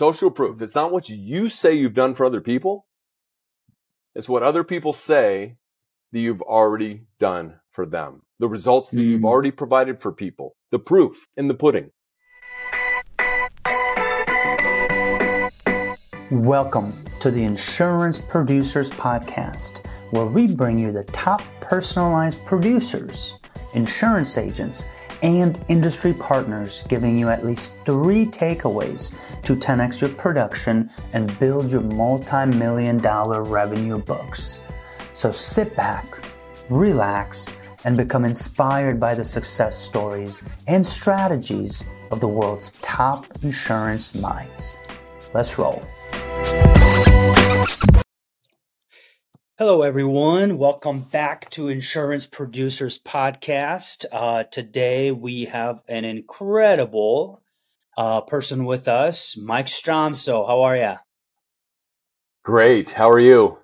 Social proof. It's not what you say you've done for other people. It's what other people say that you've already done for them. The results that mm. you've already provided for people. The proof in the pudding. Welcome to the Insurance Producers Podcast, where we bring you the top personalized producers, insurance agents, and industry partners, giving you at least three takeaways to 10x your production and build your multi million dollar revenue books. So sit back, relax, and become inspired by the success stories and strategies of the world's top insurance minds. Let's roll. Hello, everyone. Welcome back to Insurance Producers Podcast. Uh, today we have an incredible uh, person with us, Mike Stromsoe. How are you? Great. How are you?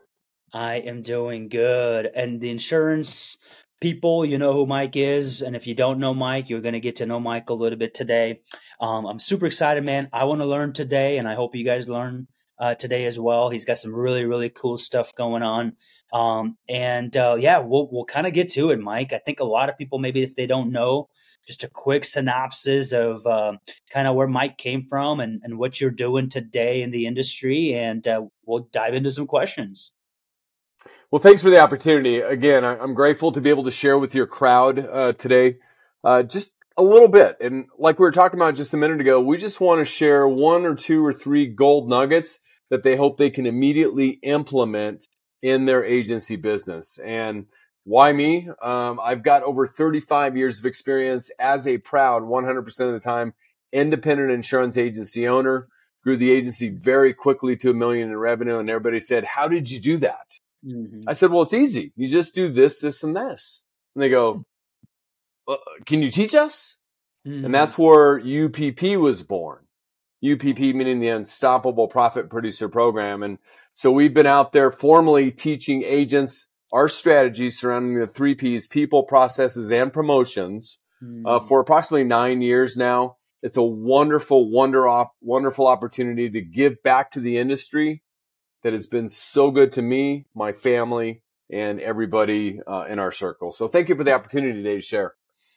I am doing good. And the insurance people, you know who Mike is. And if you don't know Mike, you're going to get to know Mike a little bit today. Um, I'm super excited, man. I want to learn today, and I hope you guys learn uh, today as well. He's got some really, really cool stuff going on. Um, and uh, yeah, we'll, we'll kind of get to it, Mike. I think a lot of people, maybe if they don't know, just a quick synopsis of uh, kind of where Mike came from and, and what you're doing today in the industry. And uh, we'll dive into some questions. Well, thanks for the opportunity. Again, I'm grateful to be able to share with your crowd uh, today. Uh, just a little bit. And like we were talking about just a minute ago, we just want to share one or two or three gold nuggets that they hope they can immediately implement in their agency business. And why me? Um, I've got over 35 years of experience as a proud 100% of the time independent insurance agency owner. Grew the agency very quickly to a million in revenue, and everybody said, "How did you do that?" Mm-hmm. I said, "Well, it's easy. You just do this, this, and this." And they go, well, "Can you teach us?" Mm-hmm. And that's where UPP was born. UPP meaning the Unstoppable Profit Producer Program. And so we've been out there formally teaching agents our strategies surrounding the three P's people, processes, and promotions mm. uh, hmm. for approximately nine years now. It's a wonderful, wonder op- wonderful opportunity to give back to the industry that has been so good to me, my family, and everybody uh, in our circle. So thank you for the opportunity today to share.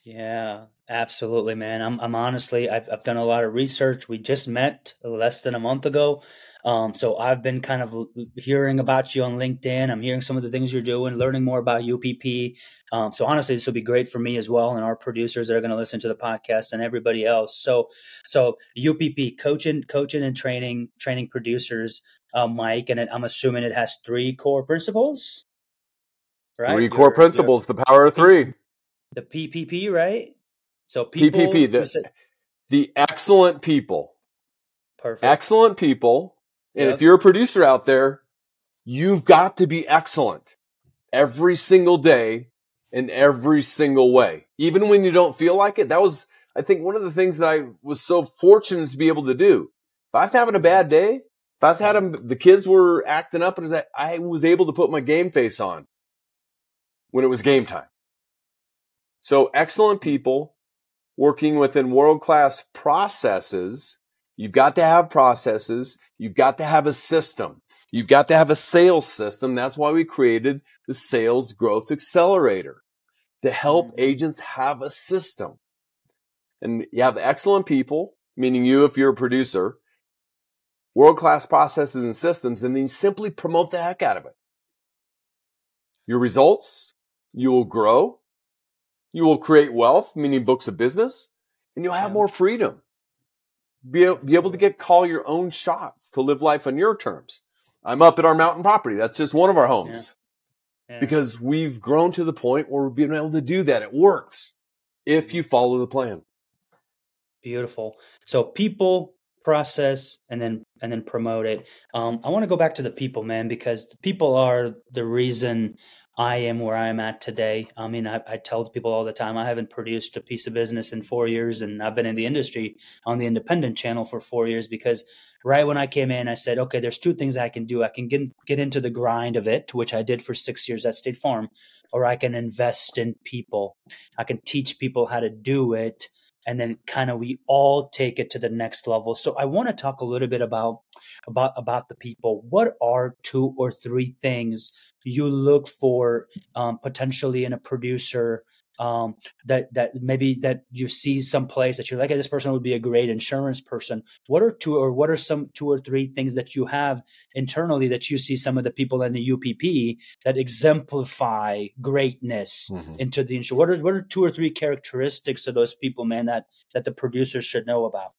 Yeah, absolutely, man. I'm, I'm honestly, I've, I've done a lot of research. We just met less than a month ago. Um, so I've been kind of hearing about you on LinkedIn. I'm hearing some of the things you're doing, learning more about UPP. Um, so honestly, this will be great for me as well, and our producers that are going to listen to the podcast, and everybody else. So, so UPP coaching, coaching, and training, training producers, uh, Mike, and it, I'm assuming it has three core principles. Right? Three core principles. The power of three the PPP, right? So people, PPP, the, said, the excellent people. Perfect. Excellent people. And yep. if you're a producer out there, you've got to be excellent every single day in every single way. Even when you don't feel like it. That was, I think, one of the things that I was so fortunate to be able to do. If I was having a bad day, if I was having, the kids were acting up and I was able to put my game face on when it was game time. So excellent people working within world class processes. You've got to have processes. You've got to have a system. You've got to have a sales system. That's why we created the sales growth accelerator to help mm-hmm. agents have a system. And you have excellent people, meaning you, if you're a producer, world class processes and systems, and then you simply promote the heck out of it. Your results, you will grow you will create wealth, meaning books of business, and you'll have more freedom. Be, be able to get call your own shots to live life on your terms. I'm up at our mountain property. That's just one of our homes. Yeah. Yeah. Because we've grown to the point where we're being able to do that. It works if you follow the plan. Beautiful. So people, process, and then and then promote it. Um, I want to go back to the people, man, because people are the reason I am where I am at today. I mean, I, I, tell people all the time I haven't produced a piece of business in four years, and I've been in the industry on the independent channel for four years because right when I came in, I said, okay, there's two things I can do. I can get get into the grind of it, which I did for six years at State Farm, or I can invest in people. I can teach people how to do it and then kind of we all take it to the next level. So I want to talk a little bit about about about the people. What are two or three things you look for um, potentially in a producer um, that that maybe that you see someplace that you're like, hey, this person would be a great insurance person. What are two or what are some two or three things that you have internally that you see some of the people in the UPP that exemplify greatness mm-hmm. into the insurance? What are what are two or three characteristics of those people, man, that that the producers should know about?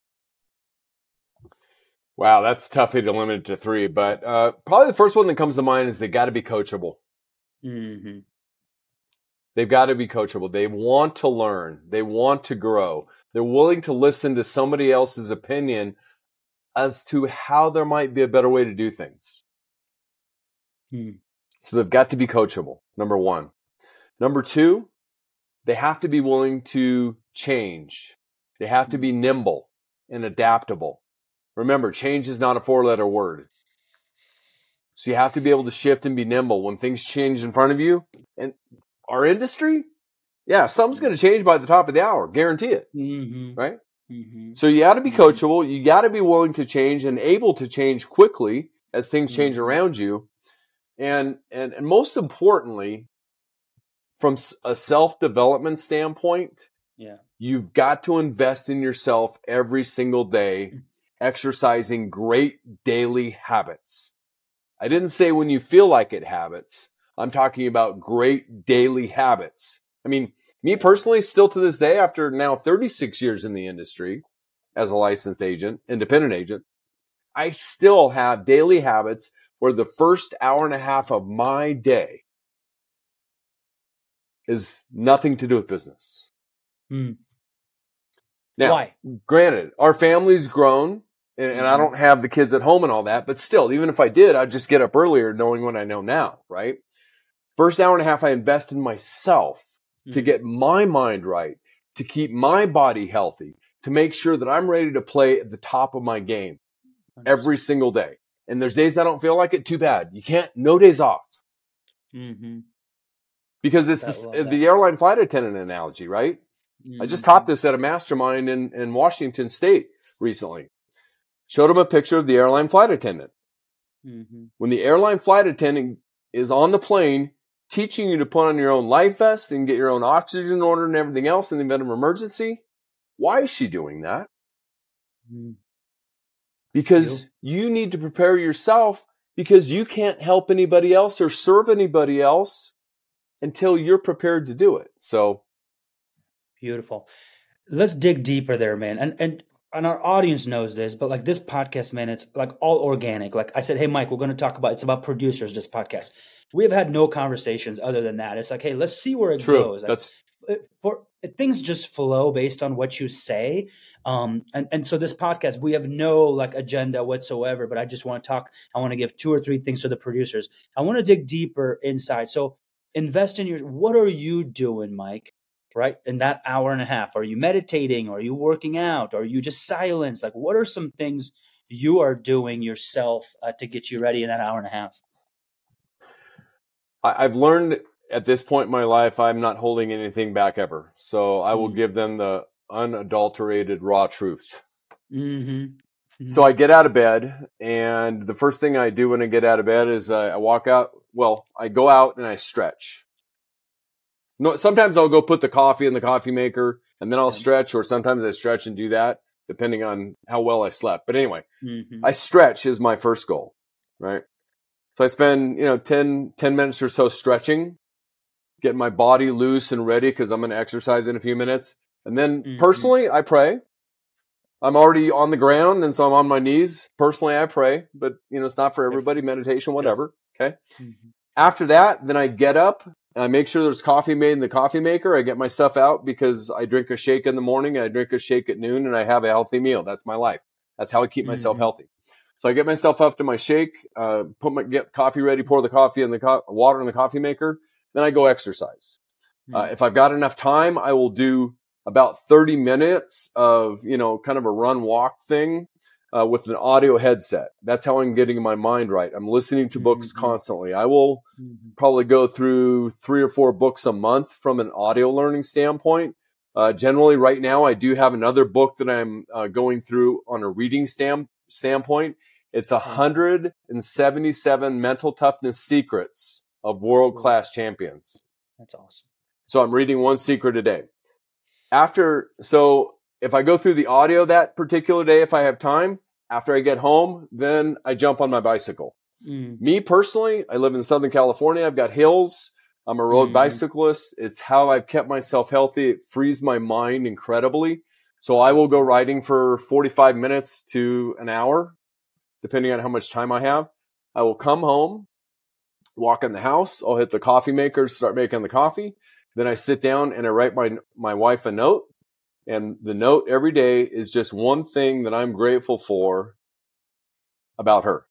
Wow, that's tough to limit it to three, but uh, probably the first one that comes to mind is they got to be coachable. Mm-hmm. They've got to be coachable. They want to learn. They want to grow. They're willing to listen to somebody else's opinion as to how there might be a better way to do things. Hmm. So they've got to be coachable. Number one. Number two, they have to be willing to change. They have to be nimble and adaptable. Remember, change is not a four letter word. So you have to be able to shift and be nimble when things change in front of you. And our industry, yeah, something's going to change by the top of the hour. Guarantee it. Mm-hmm. Right? Mm-hmm. So you got to be mm-hmm. coachable. You got to be willing to change and able to change quickly as things change mm-hmm. around you. And, and, and most importantly, from a self development standpoint, yeah. you've got to invest in yourself every single day, exercising great daily habits. I didn't say when you feel like it habits. I'm talking about great daily habits. I mean, me personally, still to this day, after now 36 years in the industry as a licensed agent, independent agent, I still have daily habits where the first hour and a half of my day is nothing to do with business. Hmm. Now, Why? granted, our family's grown and, and, I mm-hmm. don't have the kids at home and all that, but still, even if I did, I'd just get up earlier knowing what I know now, right? First hour and a half, I invest in myself mm-hmm. to get my mind right, to keep my body healthy, to make sure that I'm ready to play at the top of my game every single day. And there's days I don't feel like it. Too bad. You can't. No days off. Mm-hmm. Because it's the, the, airline flight attendant analogy, right? Mm-hmm. I just taught this at a mastermind in, in Washington State recently. Showed him a picture of the airline flight attendant. Mm-hmm. When the airline flight attendant is on the plane, teaching you to put on your own life vest and get your own oxygen order and everything else in the event of an emergency. Why is she doing that? Mm. Because you. you need to prepare yourself because you can't help anybody else or serve anybody else until you're prepared to do it. So beautiful. Let's dig deeper there, man. And and and our audience knows this, but like this podcast, man, it's like all organic. Like I said, hey Mike, we're going to talk about it's about producers. This podcast, we have had no conversations other than that. It's like, hey, let's see where it True. goes. Like, That's for things just flow based on what you say. Um, and and so this podcast, we have no like agenda whatsoever. But I just want to talk. I want to give two or three things to the producers. I want to dig deeper inside. So invest in your. What are you doing, Mike? Right in that hour and a half? Are you meditating? Are you working out? Are you just silence? Like what are some things you are doing yourself uh, to get you ready in that hour and a half? I've learned at this point in my life i'm not holding anything back ever. So i will mm-hmm. give them the unadulterated raw truth. Mm-hmm. Mm-hmm. so i get out of bed and the first thing i do when i get out of bed is I walk out well i go out and i stretch no, sometimes I'll go put the coffee in the coffee maker and then I'll stretch, or sometimes I stretch and do that depending on how well I slept. But anyway, mm-hmm. I stretch is my first goal, right? So I spend, you know, 10, 10 minutes or so stretching, getting my body loose and ready because I'm going to exercise in a few minutes. And then mm-hmm. personally, I pray. I'm already on the ground and so I'm on my knees. Personally, I pray, but you know, it's not for everybody, meditation, whatever. Okay. Mm-hmm. After that, then I get up I make sure there's coffee made in the coffee maker. I get my stuff out because I drink a shake in the morning, I drink a shake at noon, and I have a healthy meal. That's my life. That's how I keep myself mm-hmm. healthy. So I get myself up to my shake, uh, put my get coffee ready, pour the coffee in the co- water in the coffee maker. Then I go exercise. Mm-hmm. Uh, if I've got enough time, I will do about 30 minutes of, you know, kind of a run walk thing uh, with an audio headset. That's how I'm getting my mind right. I'm listening to books mm-hmm. constantly. I will mm-hmm. probably go through three or four books a month from an audio learning standpoint Uh, generally, right now, I do have another book that I'm uh, going through on a reading stand, standpoint. It's 177 mental toughness secrets of world class champions. That's awesome. So I'm reading one secret a day. After, so if I go through the audio that particular day, if I have time, after I get home, then I jump on my bicycle. Mm. Me personally, I live in Southern California. I've got hills. I'm a road mm. bicyclist. It's how I've kept myself healthy. It frees my mind incredibly. So I will go riding for 45 minutes to an hour, depending on how much time I have. I will come home, walk in the house. I'll hit the coffee maker, start making the coffee. Then I sit down and I write my, my wife a note. And the note every day is just one thing that I'm grateful for about her.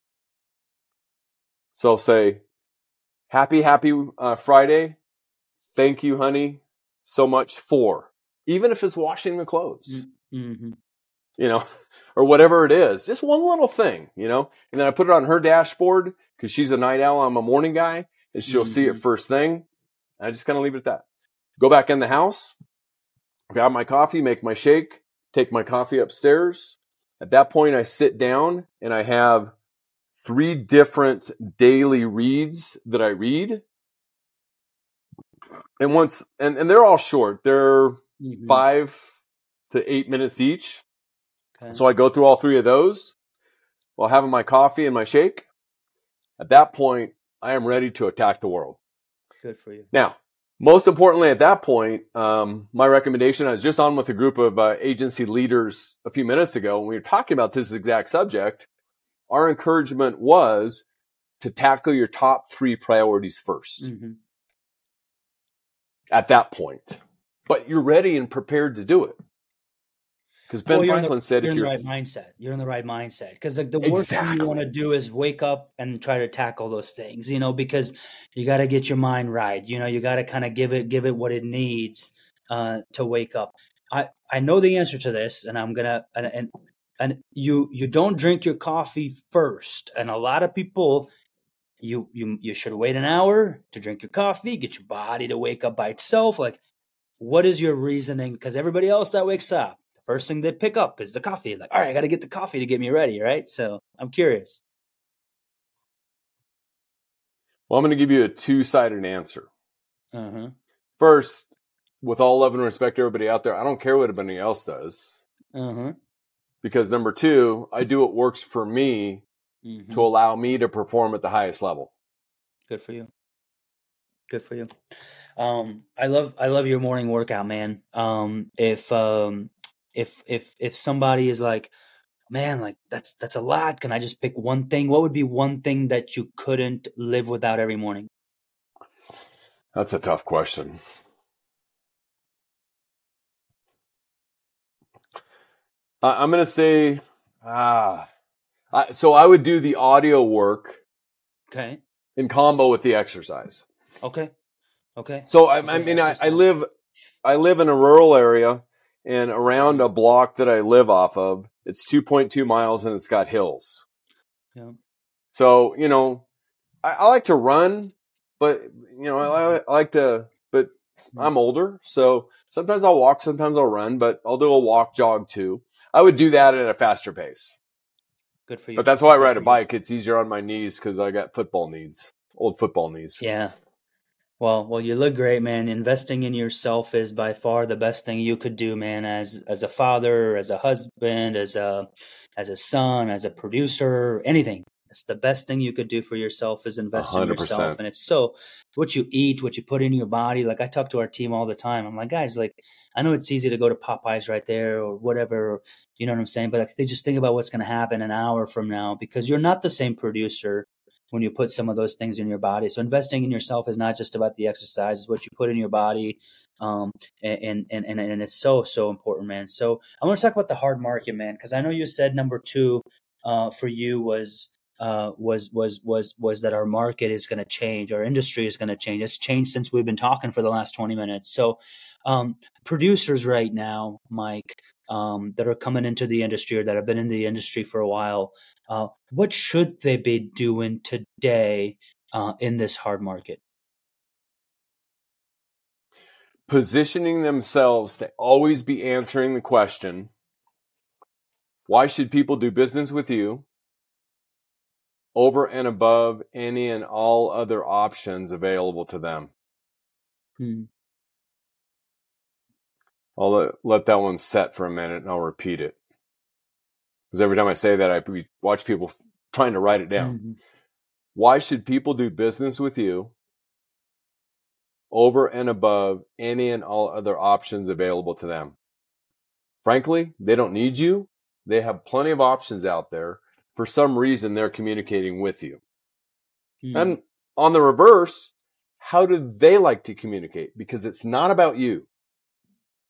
So I'll say, happy, happy uh, Friday. Thank you, honey, so much for, even if it's washing the clothes, mm-hmm. you know, or whatever it is, just one little thing, you know, and then I put it on her dashboard because she's a night owl. I'm a morning guy and she'll mm-hmm. see it mm-hmm. first thing. I just kind of leave it at that. Go back in the house, grab my coffee, make my shake, take my coffee upstairs. At that point, I sit down and I have three different daily reads that I read. And once, and, and they're all short. They're mm-hmm. five to eight minutes each. Okay. So I go through all three of those while having my coffee and my shake. At that point, I am ready to attack the world. Good for you. Now, most importantly, at that point, um, my recommendation, I was just on with a group of uh, agency leaders a few minutes ago, and we were talking about this exact subject our encouragement was to tackle your top three priorities 1st mm-hmm. at that point. But you're ready and prepared to do it. Because Ben well, Franklin the, said, you're if in you're the right mindset, you're in the right mindset. Because like the worst exactly. thing you want to do is wake up and try to tackle those things, you know, because you got to get your mind right. You know, you got to kind of give it, give it what it needs uh, to wake up. I, I know the answer to this, and I'm gonna and, and and you you don't drink your coffee first and a lot of people you you you should wait an hour to drink your coffee get your body to wake up by itself like what is your reasoning because everybody else that wakes up the first thing they pick up is the coffee like all right i got to get the coffee to get me ready right so i'm curious well i'm going to give you a two-sided answer uh-huh. first with all love and respect to everybody out there i don't care what anybody else does uh-huh because number two, I do what works for me mm-hmm. to allow me to perform at the highest level. Good for you. Good for you. Um, I love I love your morning workout, man. Um, if um, if if if somebody is like, man, like that's that's a lot. Can I just pick one thing? What would be one thing that you couldn't live without every morning? That's a tough question. Uh, I'm going to say, ah, uh, so I would do the audio work. Okay. In combo with the exercise. Okay. Okay. So I, I mean, I, I, live, I live in a rural area, and around a block that I live off of, it's 2.2 miles, and it's got hills. Yeah. So you know, I, I like to run, but you know, I, I like to, but hmm. I'm older, so sometimes I'll walk, sometimes I'll run, but I'll do a walk jog too. I would do that at a faster pace. Good for you. But that's why I ride a bike. You. It's easier on my knees because I got football needs, old football knees. Yeah. Well, well, you look great, man. Investing in yourself is by far the best thing you could do, man. As as a father, as a husband, as a as a son, as a producer, anything. It's the best thing you could do for yourself is invest 100%. in yourself. And it's so what you eat, what you put in your body. Like I talk to our team all the time. I'm like, guys, like I know it's easy to go to Popeyes right there or whatever, you know what I'm saying? But like they just think about what's gonna happen an hour from now because you're not the same producer when you put some of those things in your body. So investing in yourself is not just about the exercise, it's what you put in your body. Um, and, and, and, and it's so, so important, man. So I want to talk about the hard market, man, because I know you said number two uh, for you was uh, was was was was that our market is going to change, our industry is going to change. It's changed since we've been talking for the last twenty minutes. So, um, producers right now, Mike, um, that are coming into the industry or that have been in the industry for a while, uh, what should they be doing today uh, in this hard market? positioning themselves to always be answering the question why should people do business with you over and above any and all other options available to them? Hmm. I'll let, let that one set for a minute and I'll repeat it. Because every time I say that, I watch people trying to write it down. Mhm. Why should people do business with you over and above any and all other options available to them? Frankly, they don't need you. They have plenty of options out there. For some reason, they're communicating with you. Hmm. And on the reverse, how do they like to communicate? Because it's not about you.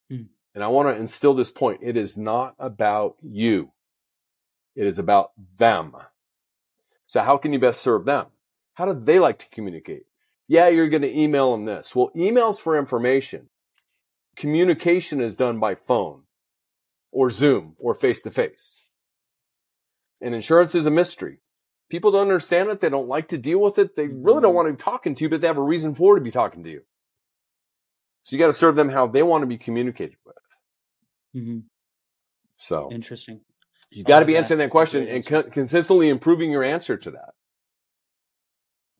Hmm. And I want to instill this point. It is not about you. It is about them. So how can you best serve them? How do they like to communicate? Yeah, you're going to email them this. Well, emails for information. Communication is done by phone or Zoom or face to face. And insurance is a mystery. People don't understand it. They don't like to deal with it. They really don't Mhm. want to be talking to you, but they have a reason for to be talking to you. So you got to serve them how they want to be communicated with. Mhm. So Interesting. you got to be answering that question and con- consistently improving your answer to that.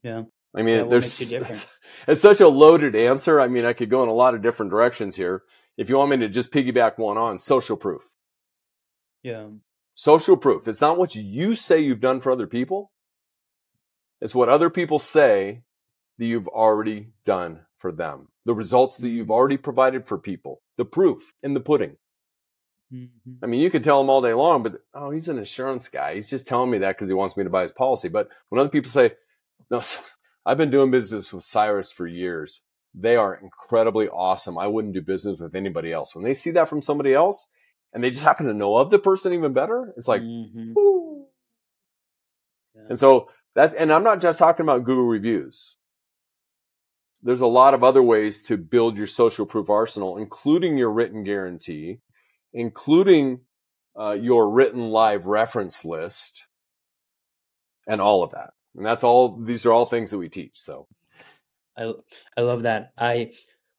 Yeah. I mean, Yeah, there's makes you different? it's, it's such a loaded answer. I mean, I could go in a lot of different directions here. If you want me to just piggyback one on social proof, Yeah. social proof. It's not what you say you've done for other people. It's what other people say that you've already done for them. The results that you've already provided for people. The proof in the pudding. Mhm. I mean, you could tell him all day long, but oh, he's an insurance guy. He's just telling me that because he wants me to buy his policy. But when other people say, no, I've been doing business with Cyrus for years. They are incredibly awesome. I wouldn't do business with anybody else. When they see that from somebody else and they just happen to know of the person even better, it's like, Mhm. Yeah. And so that's, and I'm not just talking about Google reviews. There's a lot of other ways to build your social proof arsenal, including your written guarantee, including uh, your written live reference list, and all of that. And that's all. These are all things that we teach. So I I love that. I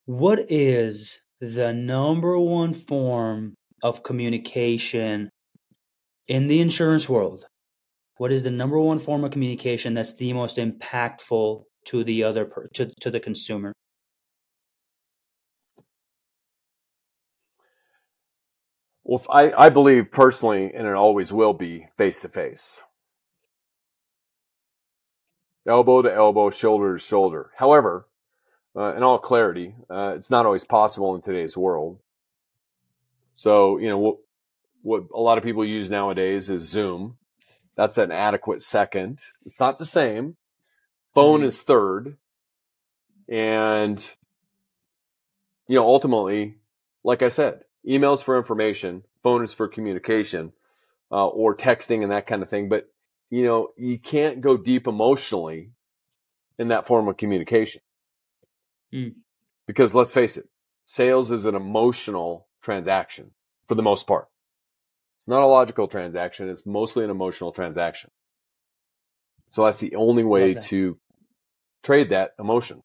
what is the number one form of communication in the insurance world? What is the number one form of communication that's the most impactful to the other per, to to the consumer? Well, I, I believe personally, and it always will be face to face. Elbow to elbow, shoulder to shoulder. However, uh, in all clarity, uh, it's not always possible in today's world. So, you know, what, what a lot of people use nowadays is Zoom. That's an adequate second. It's not the same. Phone Mhm. is third. And, you know, ultimately, like I said, emails for information, phone is for communication, uh, or texting and that kind of thing. But, you know, you can't go deep emotionally in that form of communication. Mm. Because let's face it, sales is an emotional transaction for the most part. It's not a logical transaction. It's mostly an emotional transaction. So that's the only way to trade that emotion.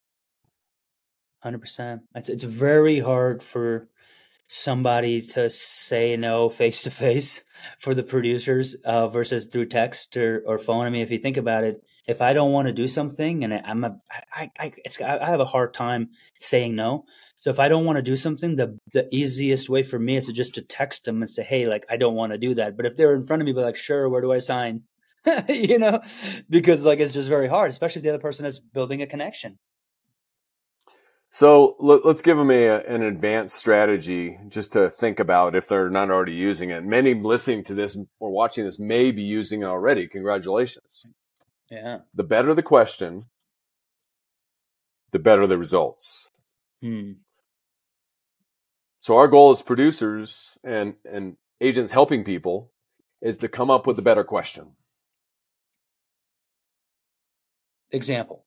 Hundred percent. It's it's very hard for somebody to say no face to face for the producers uh, versus through text or, or phone. I mean, if you think about it, if I don't want to do something and I'm a, I, I, it's, I have a hard time saying no. So if I don't want to do something, the the easiest way for me is to just to text them and say, hey, like I don't want to do that. But if they're in front of me, be like, sure, where do I sign? you know, because like it's just very hard, especially if the other person is building a connection. So let, us give them a, an advanced strategy just to think about if they're not already using it. Many listening to this or watching this may be using it already. Congratulations. Yeah. The better the question, the better the results. Hmm. So our goal as producers and, and agents helping people is to come up with a better question. Example.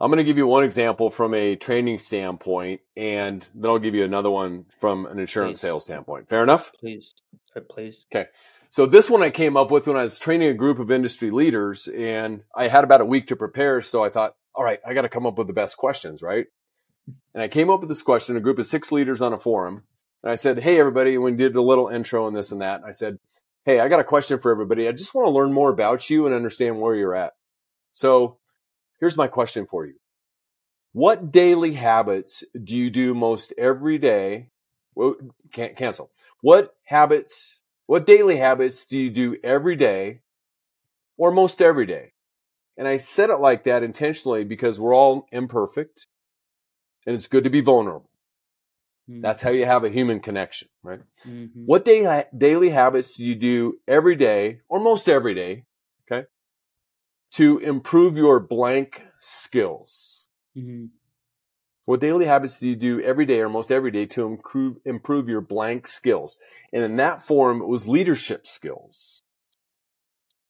I'm going to give you one example from a training standpoint, and then I'll give you another one from an insurance Please. sales standpoint. Fair enough? Please. Uh, Please. Okay. So this one I came up with when I was training a group of industry leaders, and I had about a week to prepare. So I thought, all right, I got to come up with the best questions, right? And I came up with this question, a group of six leaders on a forum. And I said, Hey, everybody, we did a little intro and this and that. I said, Hey, I got a question for everybody. I just want to learn more about you and understand where you're at. So here's my question for you. What daily habits do you do most every day? Well, can't cancel. What habits, what daily habits do you do every day or most every day? And I said it like that intentionally because we're all imperfect and it's good to be vulnerable. Mm-hmm. That's how you have a human connection, right? Mm-hmm. What day, daily habits do you do every day or most every day? Okay. To improve your blank skills. Mm-hmm. What daily habits do you do every day or most every day to improve, improve your blank skills? And in that form, it was leadership skills.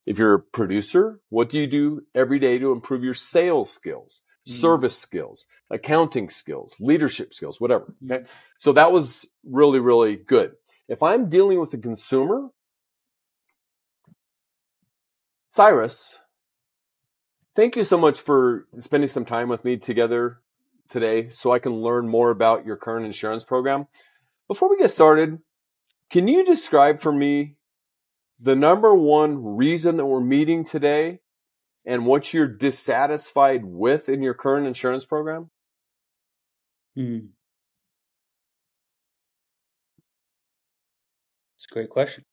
If you're a producer, what do you do every day to improve your sales skills. Service skills, accounting skills, leadership skills, whatever? Mm. Okay. So that was really, really good. If I'm dealing with a consumer, Cyrus, thank you so much for spending some time with me together today so I can learn more about your current insurance program. Before we get started, can you describe for me the number one reason that we're meeting today and what you're dissatisfied with in your current insurance program? Hmm. It's a great question.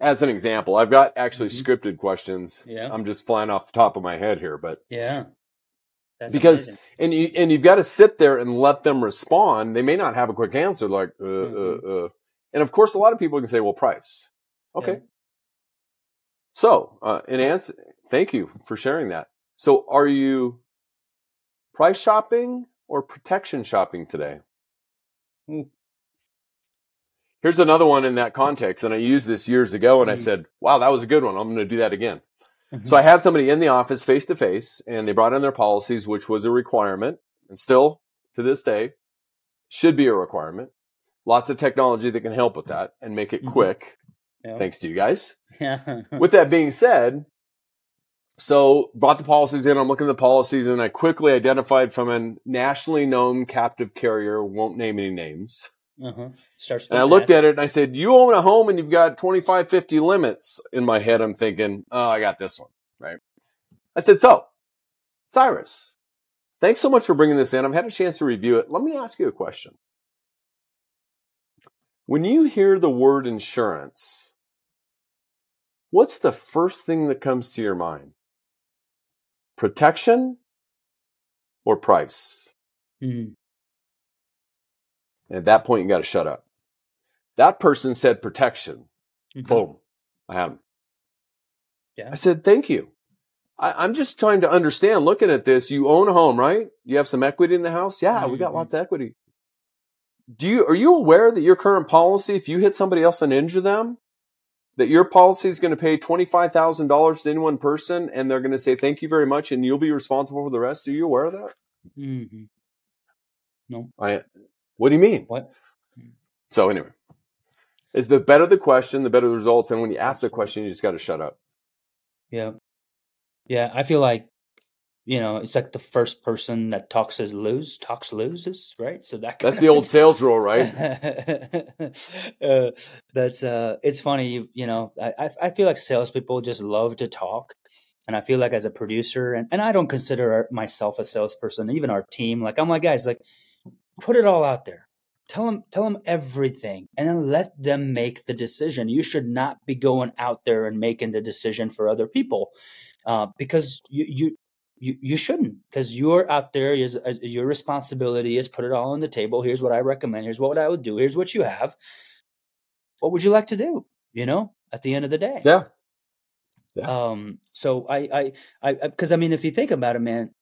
As an example, I've got actually mm-hmm. scripted questions. Yeah. I'm just flying off the top of my head here, but yeah. That's because amazing. and you and you've got to sit there and let them respond. They may not have a quick answer, like uh, uh mm-hmm. uh, uh. And of course, a lot of people can say, "Well, price." Okay. Yeah. So, uh, in answer, thank you for sharing that. So, are you price shopping or protection shopping today? Mm. Here's another one in that context, and I used this years ago, and. I said, "Wow, that was a good one. I'm going to do that again." Mm-hmm. So I had somebody in the office face to face, and they brought in their policies, which was a requirement, and still to this day should be a requirement. Lots of technology that can help with that and make it mm-hmm. quick. Yeah. Thanks to you guys. with that being said, so brought the policies in. I'm looking at the policies, and I quickly identified from a nationally known captive carrier. Won't name any names. Uh-huh. Starts and I looked at it and I said, "You own a home and you've got 25, 50 limits." In my head, I'm thinking, "Oh, I got this one." Right? I said, "So, Cyrus, thanks so much for bringing this in. I've had a chance to review it. Let me ask you a question. When you hear the word insurance, what's the first thing that comes to your mind? Protection or price?" Mm-hmm. And at that point, you got to shut up. That person said protection. Mm-hmm. Boom. I have him. Yeah. I said, thank you. I, am just trying to understand looking at this. You own a home, right? You have some equity in the house? Yeah, mm-hmm. we got mm-hmm. lots of equity. Do you, are you aware that your current policy, if you hit somebody else and injure them, that your policy is going to pay $25,000 to any one person and they're going to say, thank you very much. And you'll be responsible for the rest. Are you aware of that? Mm-hmm. No. I, what do you mean? What? So anyway, it's the better the question, the better the results. And when you ask the question, you just got to shut up. Yeah. Yeah. I feel like, you know, it's like the first person that talks is lose, talks loses, right? So that that's the old sales rule, right? uh, that's uh, it's funny, you, you know. I I feel like salespeople just love to talk, and I feel like as a producer, and, and I don't consider myself a salesperson, even our team. Like I'm like guys, like put it all out there. Tell them, tell them everything, and then let them make the decision. You should not be going out there and making the decision for other people, uh, because you you you, you shouldn't because you're out there is, your responsibility is put it all on the table here's what i recommend here's what i would do here's what you have what would you like to do you know at the end of the day yeah, yeah. um so i i i because I, mean if you think about it man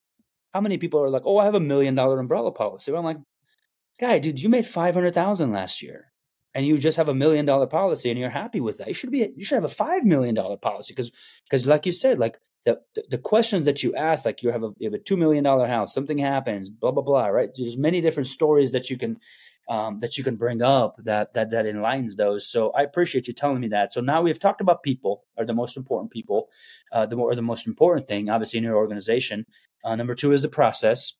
how many people are like oh i have a million dollar umbrella policy well, i'm like guy, dude, you made 500,000 last year and you just have a million dollar policy and you're happy with that. You should be, you should have a $5 million policy. Cause, cause like you said, like the, the questions that you ask, like you have a, you have a $2 million house, something happens, blah, blah, blah, right? There's many different stories that you can um, that you can bring up that that that enlightens those. So I appreciate you telling me that. So now we've talked about people are the most important people, uh, the more the most important thing, obviously in your organization. Uh, number two is the process.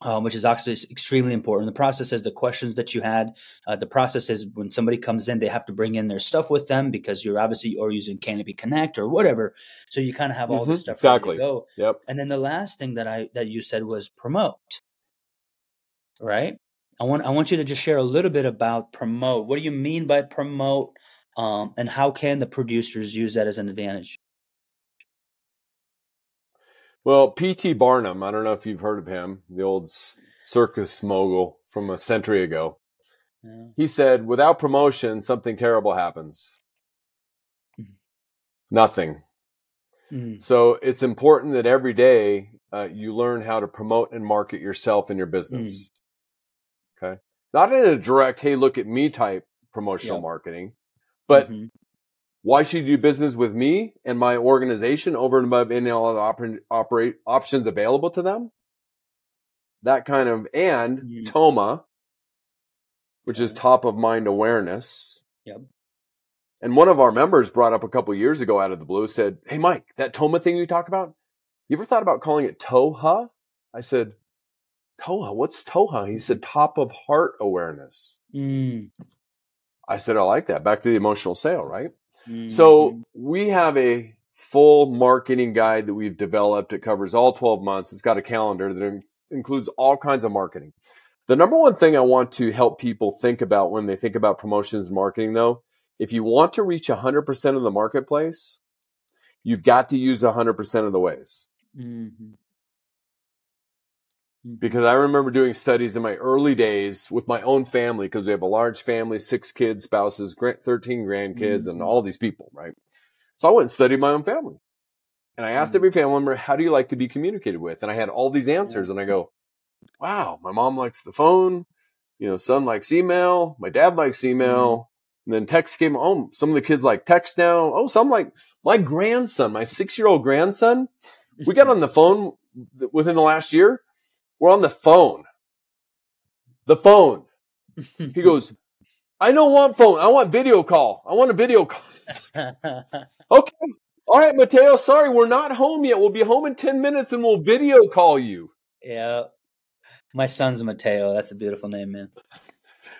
Um, which is actually extremely important. The process is the questions that you had. Uh, the process is when somebody comes in, they have to bring in their stuff with them because you're obviously or using Canopy Connect or whatever. So you kind of have all mm-hmm, this stuff exactly. ready to go. Yep. And then the last thing that I that you said was promote. Right. I want I want you to just share a little bit about promote. What do you mean by promote, um, and how can the producers use that as an advantage? Well, P.T. Barnum, I don't know if you've heard of him, the old circus mogul from a century ago. Yeah. He said, without promotion, something terrible happens. Mm-hmm. Nothing. Mm-hmm. So it's important that every day uh, you learn how to promote and market yourself and your business. Mm-hmm. Okay. Not in a direct, hey, look at me type promotional marketing, but mm-hmm why should you do business with me and my organization over and above any other oper- operate options available to them? That kind of, and mm-hmm. TOMA, which is top of mind awareness. Yep. And one of our members brought up a couple years ago out of the blue said, Hey, Mike, that TOMA thing you talk about, you ever thought about calling it TOHA? I said, TOHA, what's TOHA? He said, top of heart awareness. Mm. I said, I like that. Back to the emotional sale, right? So mm-hmm. we have a full marketing guide that we've developed. It covers all 12 months. It's got a calendar that includes all kinds of marketing. The number one thing I want to help people think about when they think about promotions and marketing, though, if you want to reach 100% of the marketplace, you've got to use 100% of the ways. Mm-hmm. Mm-hmm. because I remember doing studies in my early days with my own family because we have a large family, six kids, spouses, 13 grandkids, mm-hmm. and all these people, right? So I went and studied my own family. And I asked mm-hmm. every family member, how do you like to be communicated with? And I had all these answers. And I go, wow, my mom likes the phone. You know, son likes email. My dad likes email. Mm-hmm. And then text came home. Some of the kids like text now. Oh, some like my grandson, my six year old grandson. We got on the phone within the last year we're on the phone. The phone. He goes, I don't want phone. I want video call. I want a video call. okay. All right, Mateo. Sorry, we're not home yet. We'll be home in 10 minutes and we'll video call you. Yeah. My son's Mateo. That's a beautiful name, man.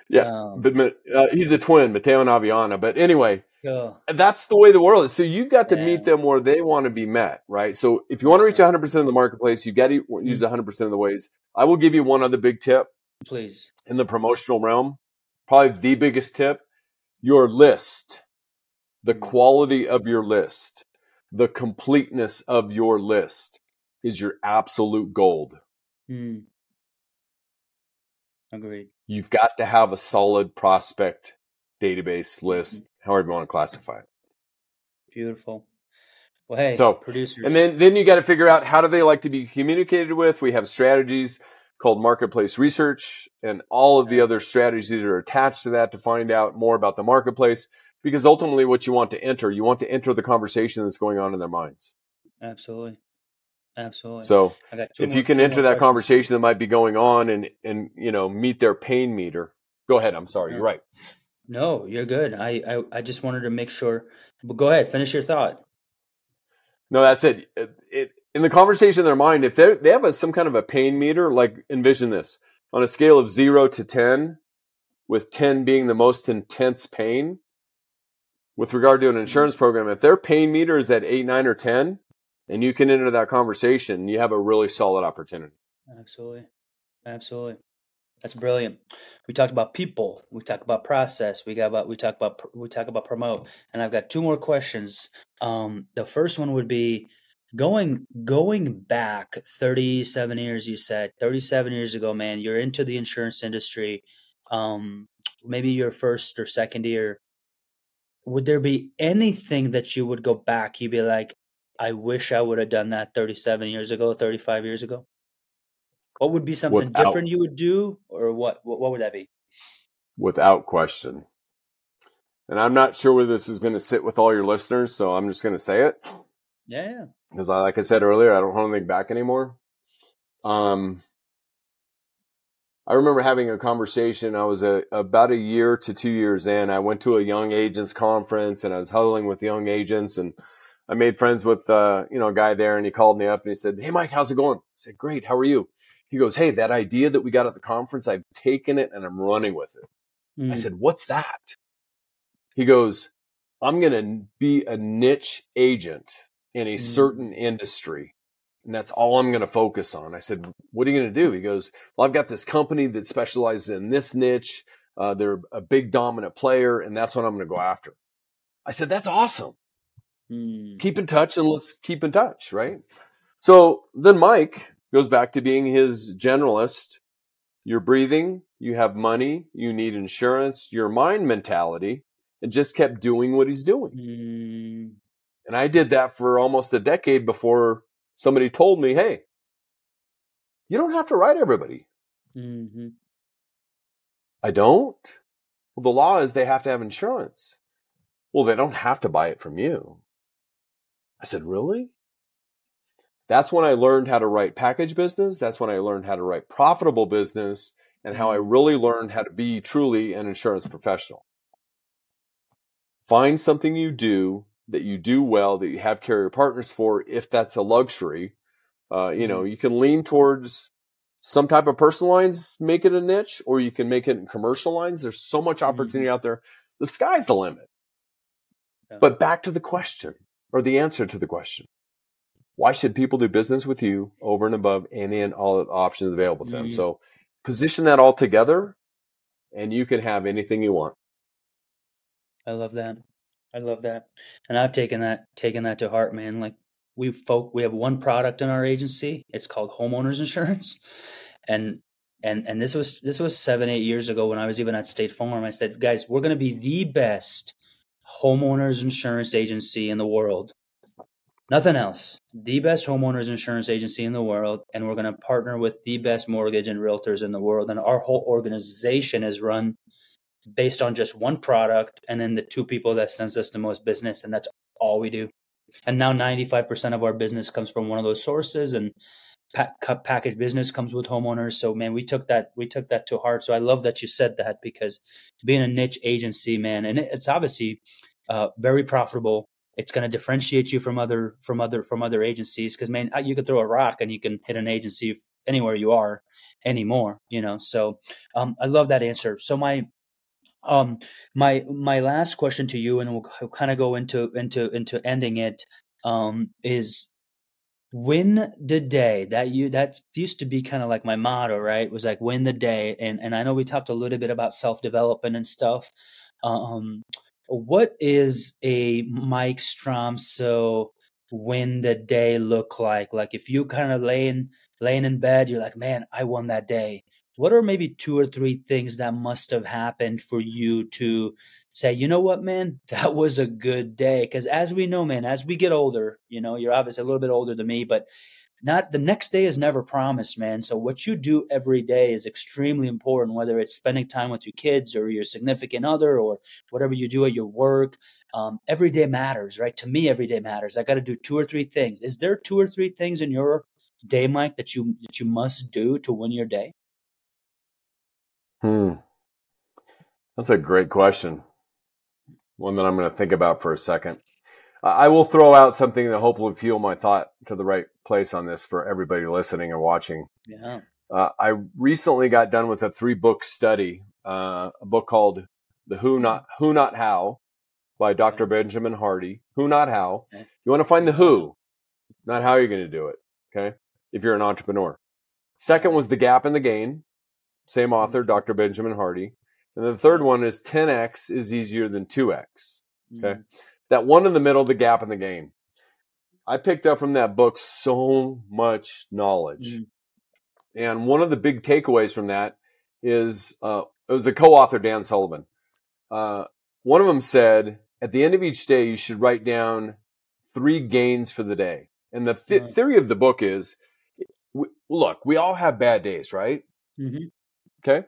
Yeah. Um, but uh, he's a twin, Mateo and Aviana. But anyway, cool. that's the way the world is. So you've got to yeah. meet them where they want to be met, right? So if you want to reach 100% of the marketplace, you got to use 100% mm. of the ways. I will give you one other big tip. Please. In the promotional realm, probably the biggest tip your list, the mm. quality of your list, the completeness of your list is your absolute gold. Mm. Agreed. You've got to have a solid prospect database list, however you want to classify it. Beautiful. Well, hey, so producers, and then then you got to figure out how do they like to be communicated with. We have strategies called marketplace research, and all of the other strategies that are attached to that to find out more about the marketplace. Because ultimately, what you want to enter, you want to enter the conversation that's going on in their minds. Absolutely. Absolutely. So if you can enter that questions. conversation that might be going on and and you know meet their pain meter. Go ahead. I'm sorry. You're right. No, you're good. I, I I just wanted to make sure. But go ahead. Finish your thought. No, that's it. it, it in the conversation in their mind, if they they have a, some kind of a pain meter, like envision this on a scale of zero to ten, with ten being the most intense pain. With regard to an mm-hmm. insurance program, if their pain meter is at eight, nine, or ten, and you can enter that conversation, you have a really solid opportunity. Absolutely. Absolutely. That's brilliant. We talked about people. We talked about process. We got about we talk about we talk about promote. And I've got two more questions. Um, the first one would be going going back 37 years. You said 37 years ago, man. You're into the insurance industry. Um, maybe your first or second year. Would there be anything that you would go back? You'd be like, I wish I would have done that 37 years ago, 35 years ago? What would be something without, different you would do, or what, what? What would that be? Without question. And I'm not sure where this is going to sit with all your listeners, so I'm just going to say it. Yeah. Because, I, like I said earlier, I don't hold anything back anymore. Um, I remember having a conversation. I was a, about a year to two years in. I went to a young agents conference and I was huddling with young agents and I made friends with, uh, you know, a guy there and he called me up and he said, Hey, Mike, how's it going? I said, great. How are you? He goes, Hey, that idea that we got at the conference, I've taken it and I'm running with it. Mm. I said, what's that? He goes, I'm going to be a niche agent in a mm. certain industry and that's all I'm going to focus on. I said, what are you going to do? He goes, well, I've got this company that specializes in this niche. Uh, they're a big dominant player and that's what I'm going to go after. I said, that's awesome. Mm. Keep in touch and let's keep in touch. Right. So then Mike goes back to being his generalist. You're breathing, you have money, you need insurance, your mind mentality, and just kept doing what he's doing. Mm. And I did that for almost a decade before somebody told me, hey, you don't have to write everybody. Mm-hmm. I don't. Well, the law is they have to have insurance. Well, they don't have to buy it from you. I said, really? That's when I learned how to write package business. That's when I learned how to write profitable business and how I mm-hmm. really learned how to be truly an insurance professional. Find something you do that you do well, that you have carrier partners for, if that's a luxury. Uh, you know, mm-hmm. you can lean towards some type of personal lines, make it a niche, or you can make it in commercial lines. There's so much opportunity mm-hmm. out there. The sky's the limit. Yeah. But back to the question or the answer to the question. Why should people do business with you over and above any and all the options available to them? Mm-hmm. So position that all together and you can have anything you want. I love that. I love that. And I've taken that taken that to heart, man. Like we folk we have one product in our agency. It's called homeowners insurance. And and and this was this was seven, eight years ago when I was even at State Farm. I said, guys, we're gonna be the best homeowners insurance agency in the world. Nothing else. The best homeowners insurance agency in the world. And we're going to partner with the best mortgage and realtors in the world. And our whole organization is run based on just one product and then the two people that sends us the most business and that's all we do and now 95% of our business comes from one of those sources and package business comes with homeowners. So man we took that we took that to heart. So i love that you said that because being a niche agency man and it's obviously uh, very profitable. It's going to differentiate you from other from other from other agencies because man you could throw a rock and you can hit an agency anywhere you are anymore you know? So um, i love that answer. So my um, my my last question to you, and we'll kind of go into into into ending it, um, is win the day that you that used to be kind of like my motto right was like win the day and and i know we talked a little bit about self-development and stuff um what is a mike Stromsoe win the day look like? Like if you kind of laying laying in bed you're like man i won that day what are maybe two or three things that must have happened for you to say, you know what, man, that was a good day? Because as we know, man, as we get older, you know, you're obviously a little bit older than me, but not the next day is never promised, man. So what you do every day is extremely important, whether it's spending time with your kids or your significant other or whatever you do at your work. Um, every day matters, right? To me, every day matters. I got to do two or three things. Is there two or three things in your day, Mike, that you that you must do to win your day? Hmm. That's a great question. One that I'm going to think about for a second. I will throw out something that hopefully fuel my thought to the right place on this for everybody listening and watching. Yeah. Uh, I recently got done with a three book study, uh, a book called "The Who Not Who Not How" by Dr. Okay. Benjamin Hardy. Who Not How. Okay. You want to find the who, not how you're going to do it. Okay, if you're an entrepreneur. Second was the gap in the gain same author, Dr. Benjamin Hardy. And the third one is 10x is easier than 2x. Okay. Mm. That one in the middle, the gap in the gain. I picked up from that book so much knowledge. Mm. And one of the big takeaways from that is uh, it was a co author, Dan Sullivan. Uh, one of them said, at the end of each day, you should write down three gains for the day. And the th- right. theory of the book is look, we all have bad days, right? Mm-hmm. Okay.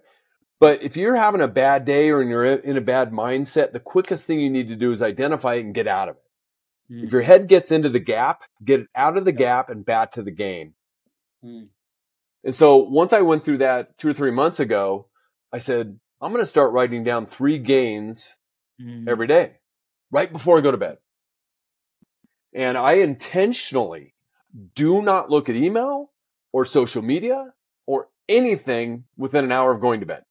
But if you're having a bad day or you're in a bad mindset, the quickest thing you need to do is identify it and get out of it. Mm. If your head gets into the gap, get out of the gap and back to the game. Mm. And so once I went through that two or three months ago, I said, I'm going to start writing down three gains Mhm. every day, right before I go to bed. And I intentionally do not look at email or social media anything within an hour of going to bed.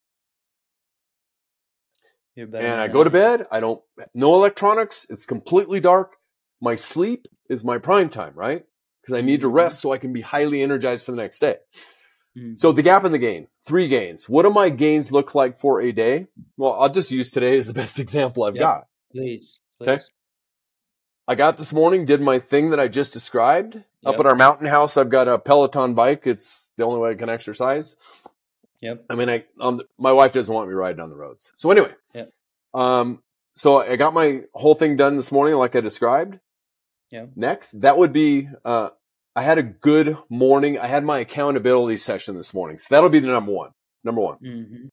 And I go to bed. I don't, no electronics. It's completely dark. My sleep is my prime time, right? Because I need to Mhm. rest so I can be highly energized for the next day. Mhm. So the gap in the gain, three gains. What do my gains look like for a day? Well, I'll just use today as the best example I've Yep. got. Please. Okay. please. I got this morning, did my thing that I just described. Up at our mountain house, I've got a Peloton bike. It's the only way I can exercise. Yep. I mean, I um, my wife doesn't want me riding on the roads. So anyway, Yep. um, so I got my whole thing done this morning, like I described. Yep. Next, that would be uh, I had a good morning. I had my accountability session this morning, so that'll be the number one. Number one. hmm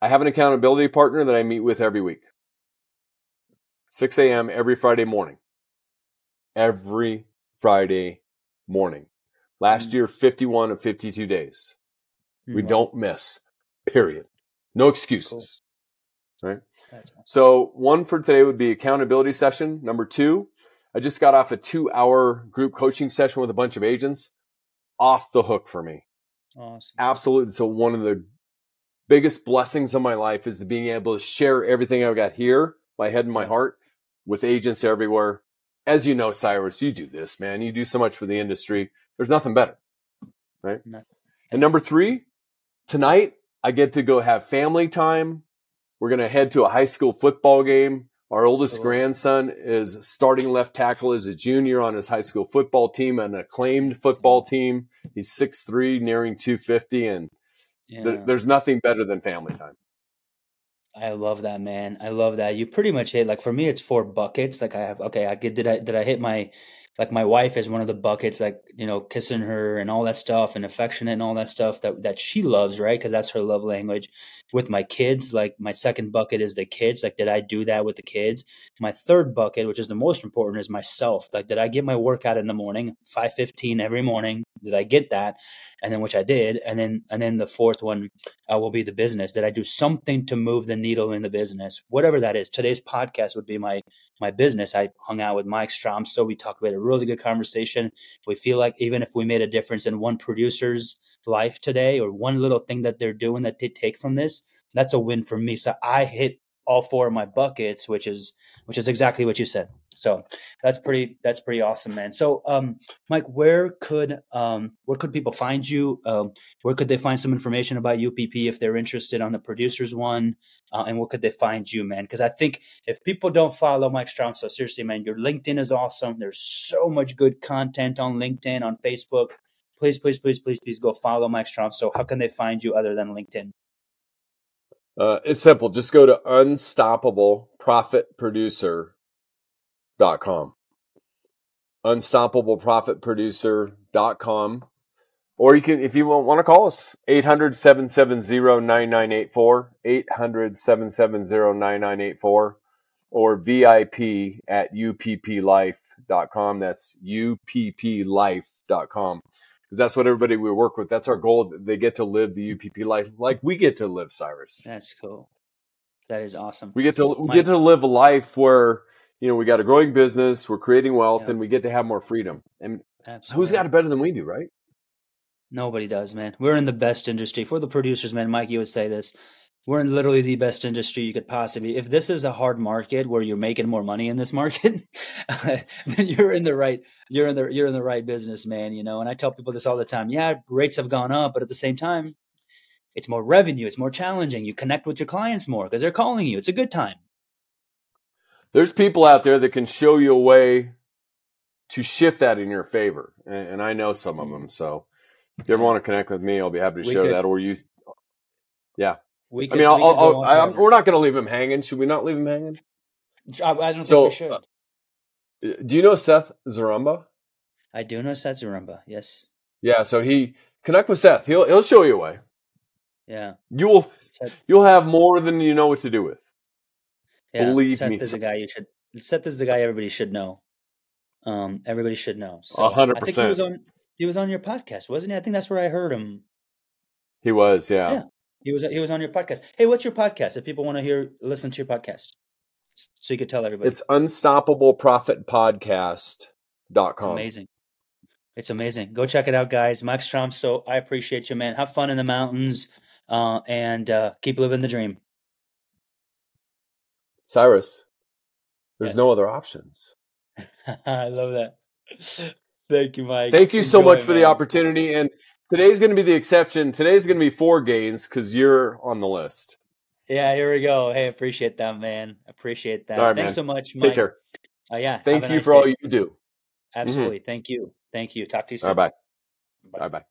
I have an accountability partner that I meet with every week. 6 a.m. every Friday morning. Every Friday morning. Last Mm. year, 51 of 52 days. We don't miss. Period. No excuses. Right? Awesome. So one for today would be accountability session. Number two, I just got off a two hour group coaching session with a bunch of agents. Off the hook for me Awesome. absolutely so one of the biggest blessings of my life is to being able to share everything i've got here my head and my heart with agents everywhere as you know cyrus you do this man. You do so much for the industry. There's nothing better right? No. and number three tonight i get to go have family time. We're going to head to a high school football game. Our oldest grandson is starting left tackle as a junior on his high school football team an acclaimed football team. He's 6'3 nearing 250 and Yeah. there, there's nothing better than family time. I love that, man. I love that. You pretty much hit like for me, it's four buckets. Like I have, okay, I get did I did I hit my like my wife is one of the buckets, like you know, kissing her and all that stuff, and affectionate and all that stuff that that she loves, right? Because that's her love language. With my kids, like my second bucket is the kids. Like, did I do that with the kids? My third bucket, which is the most important, is myself. Like, did I get my workout in the morning, five fifteen every morning? Did I get that? And then which I did, and then and then the fourth one uh, will be the business. Did I do something to move the needle in the business, whatever that is? Today's podcast would be my my business. I hung out with Mike Stromsoe we talked. We had a really good conversation. We feel like even if we made a difference in one producer's life today, or one little thing that they're doing that they take from this, that's a win for me. So I hit all four of my buckets, which is which is exactly what you said. So that's pretty that's pretty awesome, man. So um, Mike, where could um, where could people find you? Um, where could they find some information about UPP if they're interested on the producers one? Uh, and where could they find you, man? Because I think if people don't follow Mike Stromsoe seriously, man, your LinkedIn is awesome. There's so much good content on LinkedIn, on Facebook. Please, please, please, please, please go follow Mike Strom. So how can they find you other than LinkedIn? Uh, it's simple. Just go to unstoppableprofitproducer.com. Unstoppableprofitproducer.com. Or you can, if you want to call us, 800 770 9984, 800 770 9984, or VIP at upplife.com. That's upplife.com. Because that's what everybody we work with. That's our goal. They get to live the UPP life like we get to live, Cyrus. That's cool. That is awesome. We get to we Mike- get to live a life where you know we got a growing business, we're creating wealth, and we get to have more freedom. And Absolutely. who's got it better than we do, right? Nobody does, man. We're in the best industry. For the producers, man, Mike, you would say this. We're in literally the best industry you could possibly. If this is a hard market where you're making more money in this market, then you're in the right. You're in the you're in the right business, man. You know. And I tell people this all the time. Yeah, rates have gone up, but at the same time, it's more revenue. It's more challenging. You connect with your clients more because they're calling you. It's a good time. There's people out there that can show you a way to shift that in your favor, and, and I know some of mm-hmm. them. So if you ever want to connect with me, I'll be happy to We share could- that. Or you, We I could, mean, I'll, we I'll, I'll, on I, I'm, forever. we're not going to leave him hanging. Should we not leave him hanging? I, I don't So, think we should. uh, Do you know Seth Zarumba? I do know Seth Zarumba. Yes. Yeah, so he connect with Seth. He'll he'll show you a way. Yeah. You will Seth, you'll have more than you know what to do with. Yeah, Believe Seth me, Seth is the guy you should. Seth is the guy everybody should know. Um, everybody should know. A hundred I think he was percent. on. He was on your podcast, wasn't he? I think that's where I heard him. He was, yeah. Yeah. He was he was on your podcast. Hey, what's your podcast? If people want to hear listen to your podcast, so you could tell everybody. It's unstoppable unstoppableprofitpodcast.com. It's amazing. It's amazing. Go check it out, guys. Mike So I appreciate you, man. Have fun in the mountains, uh, and uh, keep living the dream. Cyrus, there's yes. no other options. I love that. Thank you, Mike. Thank you Enjoy, so much for man. the opportunity. And today's going to be the exception. Today's going to be four gains because you're on the list. Yeah, here we go. Hey, appreciate that, man. Appreciate that. Right, Thanks man. so much, Mike. Take care. Uh, yeah. Thank you nice for day. all you do. Absolutely. Mm-hmm. Thank you. Thank you. Talk to you soon. Bye bye. Bye bye.